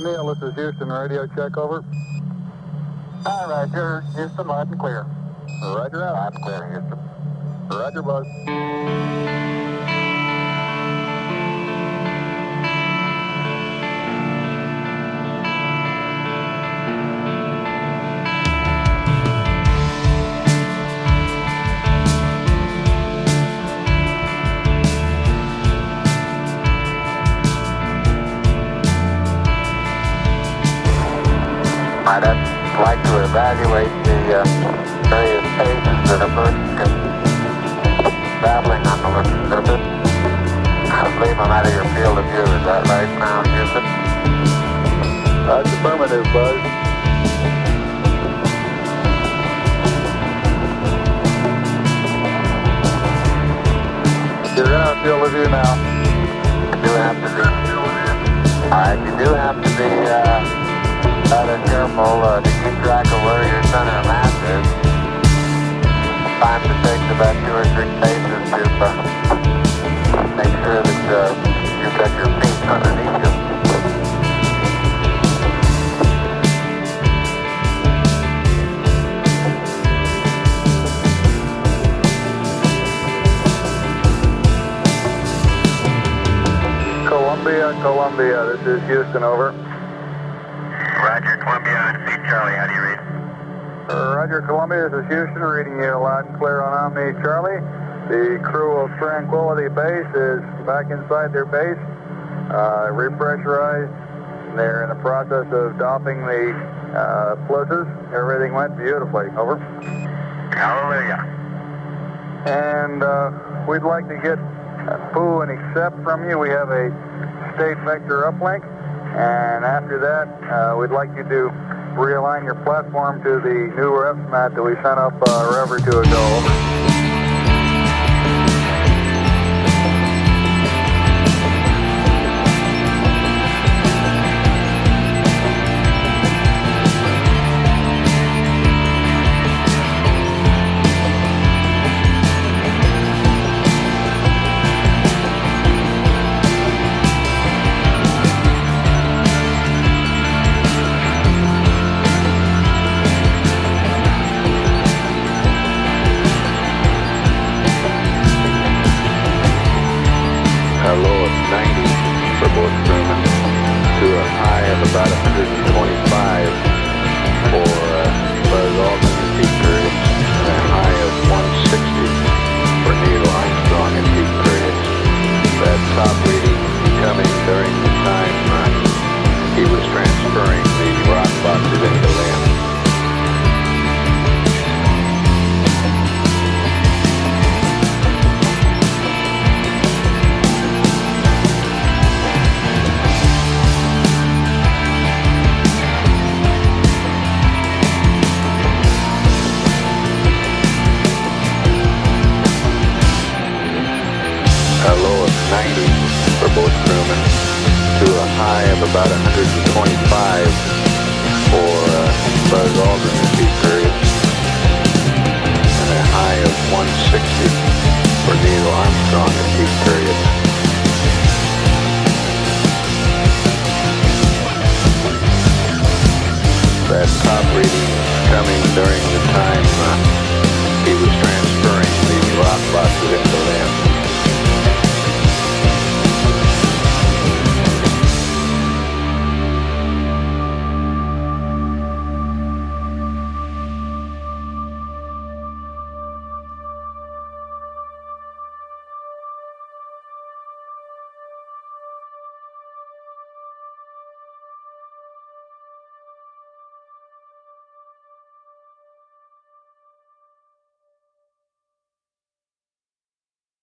Neil, this is Houston radio check over. Hi, Roger. Houston, loud and clear. Roger out. And clear, Houston. Roger, Buzz. Evaluate the uh, various phases that a person can traveling on the surface. I believe I'm out of your field of view. Is that right now, Houston? That's affirmative, Buzz. You're in our field of view now. You do have to be. All right, you do have to be uh, rather careful uh, to keep track of where your center of mass is. Sometimes it takes about two or three paces to uh, make sure that uh, you've got your feet underneath you. Columbia, Columbia. This is Houston, over. Roger, Columbia on C. Charlie. How do you read? Roger, Columbia. This is Houston, reading you loud and clear on Omni Charlie. The crew of Tranquility Base is back inside their base, uh, repressurized. They're in the process of doffing the uh. Everything went beautifully. Over. Hallelujah. And uh, we'd like to get a P00 and accept from you. We have a state vector uplink. And after that, uh, we'd like you to realign your platform to the new REFSMMAT that we sent up uh, a rev ago. He was transferring the rock boxes into land. a low of 90 for both crewmen to a high of about 125 for uh, Buzz Aldrin in peak period, and a high of 160 for Neil Armstrong in peak period. That top reading coming during